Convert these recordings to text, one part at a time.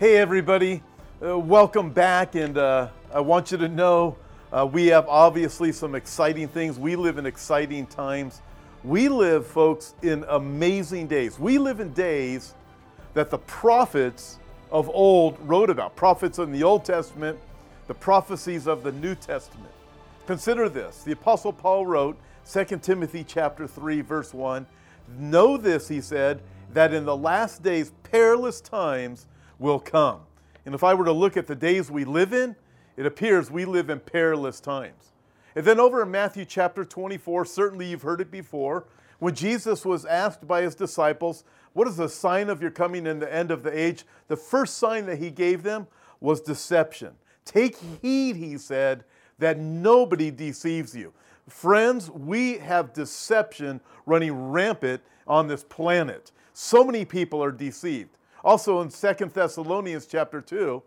Hey, everybody. Uh, welcome back. And uh, I want you to know uh, we have obviously some exciting things. We live in exciting times. We live, folks, in amazing days. We live in days that the prophets of old wrote about prophets in the Old Testament, the prophecies of the New Testament. Consider this. The apostle Paul wrote 2 Timothy chapter 3 verse 1, "Know this," he said, "that in the last days perilous times will come." And if I were to look at the days we live in, it appears we live in perilous times. And then over in Matthew chapter 24, certainly you've heard it before, when Jesus was asked by his disciples, What is the sign of your coming in the end of the age? The first sign that he gave them was deception. Take heed, he said, that nobody deceives you. Friends, we have deception running rampant on this planet. So many people are deceived. Also in Second Thessalonians chapter 2,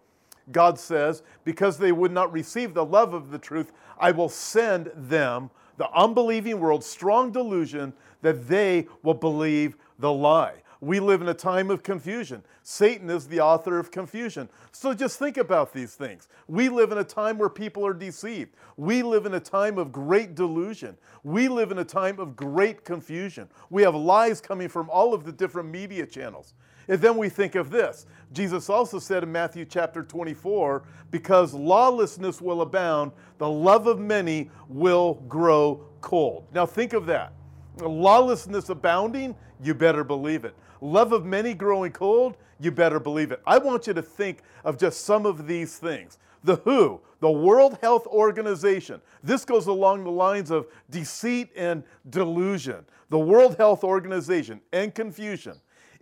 God says, because they would not receive the love of the truth, I will send them, the unbelieving world, strong delusion that they will believe the lie. We live in a time of confusion. Satan is the author of confusion. So just think about these things. We live in a time where people are deceived. We live in a time of great delusion. We live in a time of great confusion. We have lies coming from all of the different media channels. And then we think of this. Jesus also said in Matthew chapter 24, because lawlessness will abound, the love of many will grow cold. Now think of that. Lawlessness abounding, you better believe it. Love of many growing cold, you better believe it. I want you to think of just some of these things. The WHO, the World Health Organization, this goes along the lines of deceit and delusion. The World Health Organization and confusion.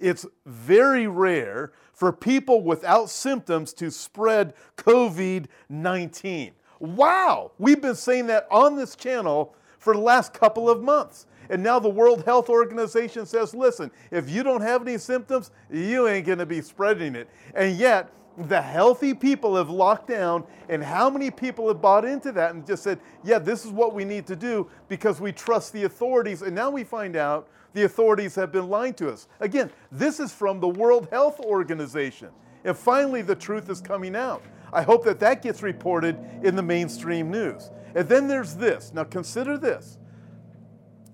It's very rare for people without symptoms to spread COVID 19. Wow, we've been saying that on this channel for the last couple of months. And now the World Health Organization says, listen, if you don't have any symptoms, you ain't to be spreading it. And yet, the healthy people have locked down, and how many people have bought into that and just said, yeah, this is what we need to do because we trust the authorities. And now we find out the authorities have been lying to us. Again, this is from the World Health Organization. And finally, the truth is coming out. I hope that that gets reported in the mainstream news. And then there's this. Now consider this.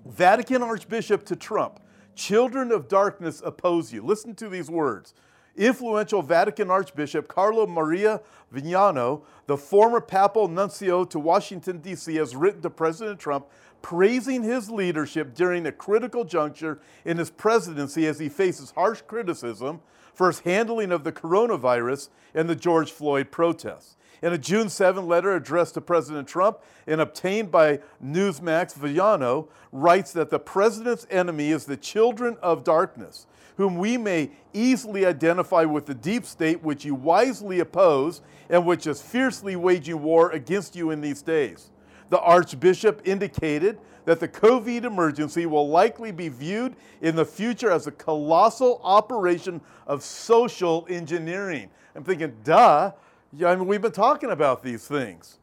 Vatican Archbishop to Trump, children of darkness oppose you. Listen to these words. Influential Vatican Archbishop Carlo Maria Viganò, the former papal nuncio to Washington, D.C., has written to President Trump praising his leadership during a critical juncture in his presidency as he faces harsh criticism for his handling of the coronavirus and the George Floyd protests. In a June 7 letter addressed to President Trump and obtained by Newsmax, Viganò writes that the president's enemy is the children of darkness, whom we may easily identify with the deep state which you wisely oppose and which is fiercely waging war against you in these days. The Archbishop indicated that the COVID emergency will likely be viewed in the future as a colossal operation of social engineering. I'm thinking, duh, I mean, we've been talking about these things.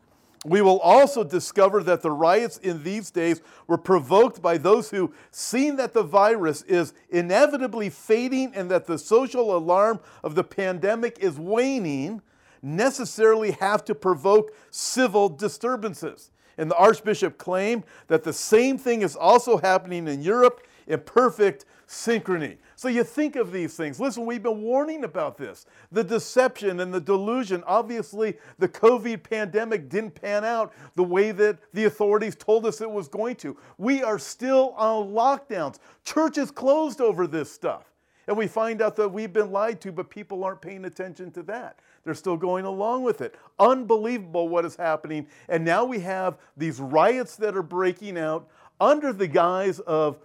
We will also discover that the riots in these days were provoked by those who, seeing that the virus is inevitably fading and that the social alarm of the pandemic is waning, necessarily have to provoke civil disturbances. And the Archbishop claimed that the same thing is also happening in Europe in perfect synchrony. So you think of these things. Listen, we've been warning about this. The deception and the delusion. Obviously, the COVID pandemic didn't pan out the way that the authorities told us it was going to. We are still on lockdowns. Churches closed over this stuff. And we find out that we've been lied to, but people aren't paying attention to that. They're still going along with it. Unbelievable what is happening. And now we have these riots that are breaking out under the guise of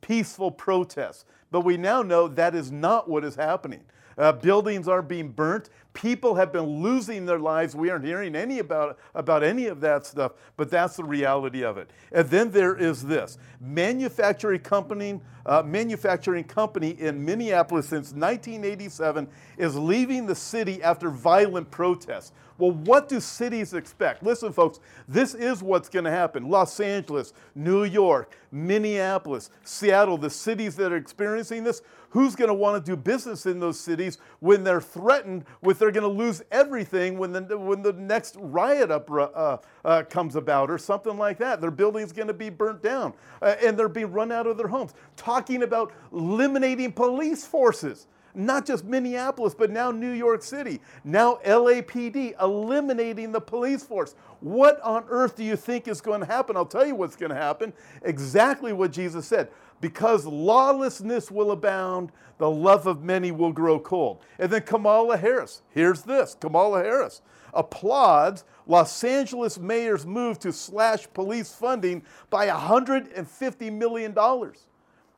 peaceful protests. But we now know that is not what is happening. Uh, buildings are being burnt. People have been losing their lives. We aren't hearing any about, about any of that stuff, but that's the reality of it. And then there is this manufacturing company, uh, manufacturing company in Minneapolis since 1987 is leaving the city after violent protests. Well, what do cities expect? Listen, folks, this is what's going to happen. Los Angeles, New York, Minneapolis, Seattle, the cities that are experiencing this, who's going to want to do business in those cities when they're threatened with they're going to lose everything when the, when the next riot up, uh, uh, comes about or something like that? Their building's going to be burnt down uh, and they're being run out of their homes. Talking about eliminating police forces not just Minneapolis, but now New York City, now LAPD, eliminating the police force. What on earth do you think is going to happen? I'll tell you what's going to happen. Exactly what Jesus said. Because lawlessness will abound, the love of many will grow cold. And then Kamala Harris, here's this Kamala Harris applauds Los Angeles mayor's move to slash police funding by $150 million.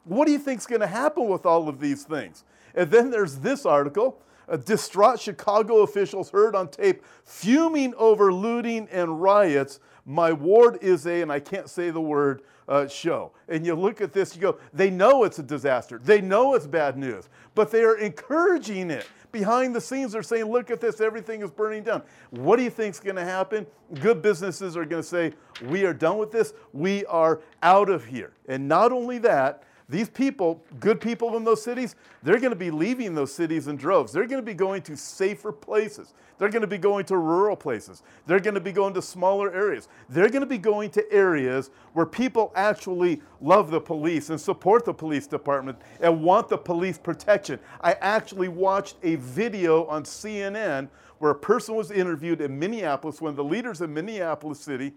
What do you think is going to happen with all of these things? And then there's this article. A distraught Chicago officials heard on tape fuming over looting and riots. My ward is a, and I can't say the word, uh, show. And you look at this, you go, they know it's a disaster. They know it's bad news, but they are encouraging it. Behind the scenes, they're saying, look at this, everything is burning down. What do you think is going to happen? Good businesses are going to say, we are done with this. We are out of here. And not only that, these people, good people in those cities, they're going to be leaving those cities in droves. They're going to be going to safer places. They're going to be going to rural places. They're going to be going to smaller areas. They're going to be going to areas where people actually love the police and support the police department and want the police protection. I actually watched a video on CNN where a person was interviewed in Minneapolis, of the leaders in Minneapolis City,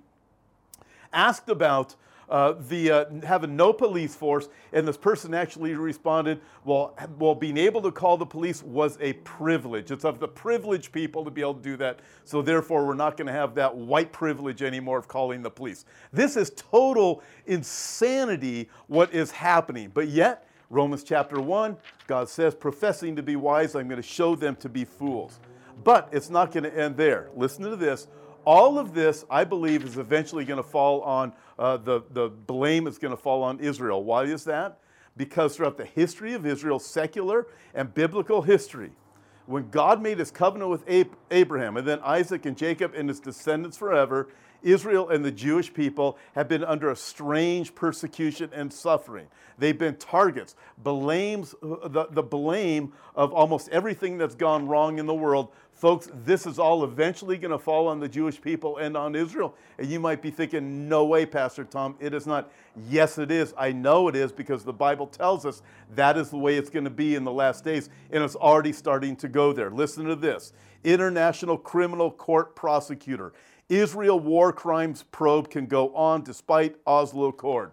asked about uh, the uh, having no police force, and this person actually responded, well, well, being able to call the police was a privilege. It's of the privileged people to be able to do that. So therefore, we're not going to have that white privilege anymore of calling the police. This is total insanity. What is happening? But yet. Romans chapter 1, God says, professing to be wise, I'm going to show them to be fools. But it's not going to end there. Listen to this. All of this, I believe, is eventually going to fall on uh, the, the blame is going to fall on Israel. Why is that? Because throughout the history of Israel, secular and biblical history, when God made his covenant with Abraham and then Isaac and Jacob and his descendants forever, Israel and the Jewish people have been under a strange persecution and suffering. They've been targets, blames, the, the blame of almost everything that's gone wrong in the world Folks, this is all eventually going to fall on the Jewish people and on Israel. And you might be thinking, no way, Pastor Tom, it is not. Yes, it is. I know it is because the Bible tells us that is the way it's going to be in the last days, and it's already starting to go there. Listen to this International Criminal Court prosecutor. Israel war crimes probe can go on despite Oslo Accord.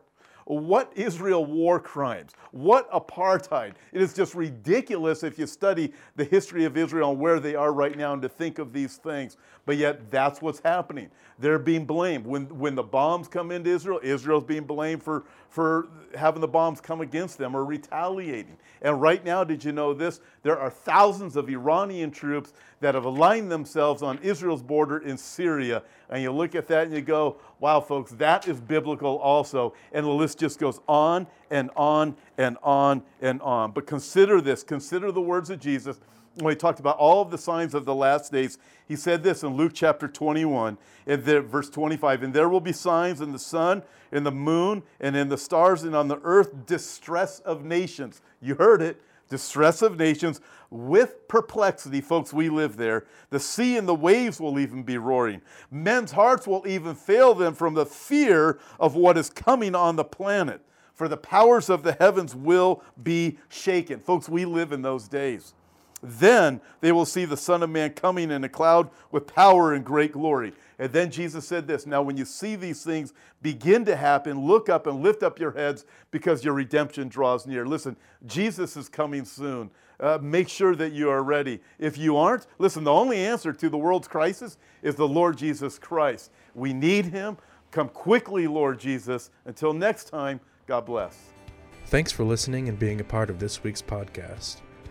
What Israel war crimes? What apartheid? It is just ridiculous if you study the history of Israel and where they are right now and to think of these things. But yet, that's what's happening. They're being blamed. When, when the bombs come into Israel, Israel's being blamed for, for having the bombs come against them or retaliating. And right now, did you know this? There are thousands of Iranian troops that have aligned themselves on Israel's border in Syria. And you look at that and you go, wow, folks, that is biblical also. And the list just goes on and on and on and on. But consider this consider the words of Jesus when he talked about all of the signs of the last days, he said this in Luke chapter 21, in there, verse 25, and there will be signs in the sun, in the moon, and in the stars, and on the earth, distress of nations. You heard it, distress of nations with perplexity. Folks, we live there. The sea and the waves will even be roaring. Men's hearts will even fail them from the fear of what is coming on the planet. For the powers of the heavens will be shaken. Folks, we live in those days. Then they will see the Son of Man coming in a cloud with power and great glory. And then Jesus said this Now, when you see these things begin to happen, look up and lift up your heads because your redemption draws near. Listen, Jesus is coming soon. Uh, make sure that you are ready. If you aren't, listen, the only answer to the world's crisis is the Lord Jesus Christ. We need him. Come quickly, Lord Jesus. Until next time, God bless. Thanks for listening and being a part of this week's podcast.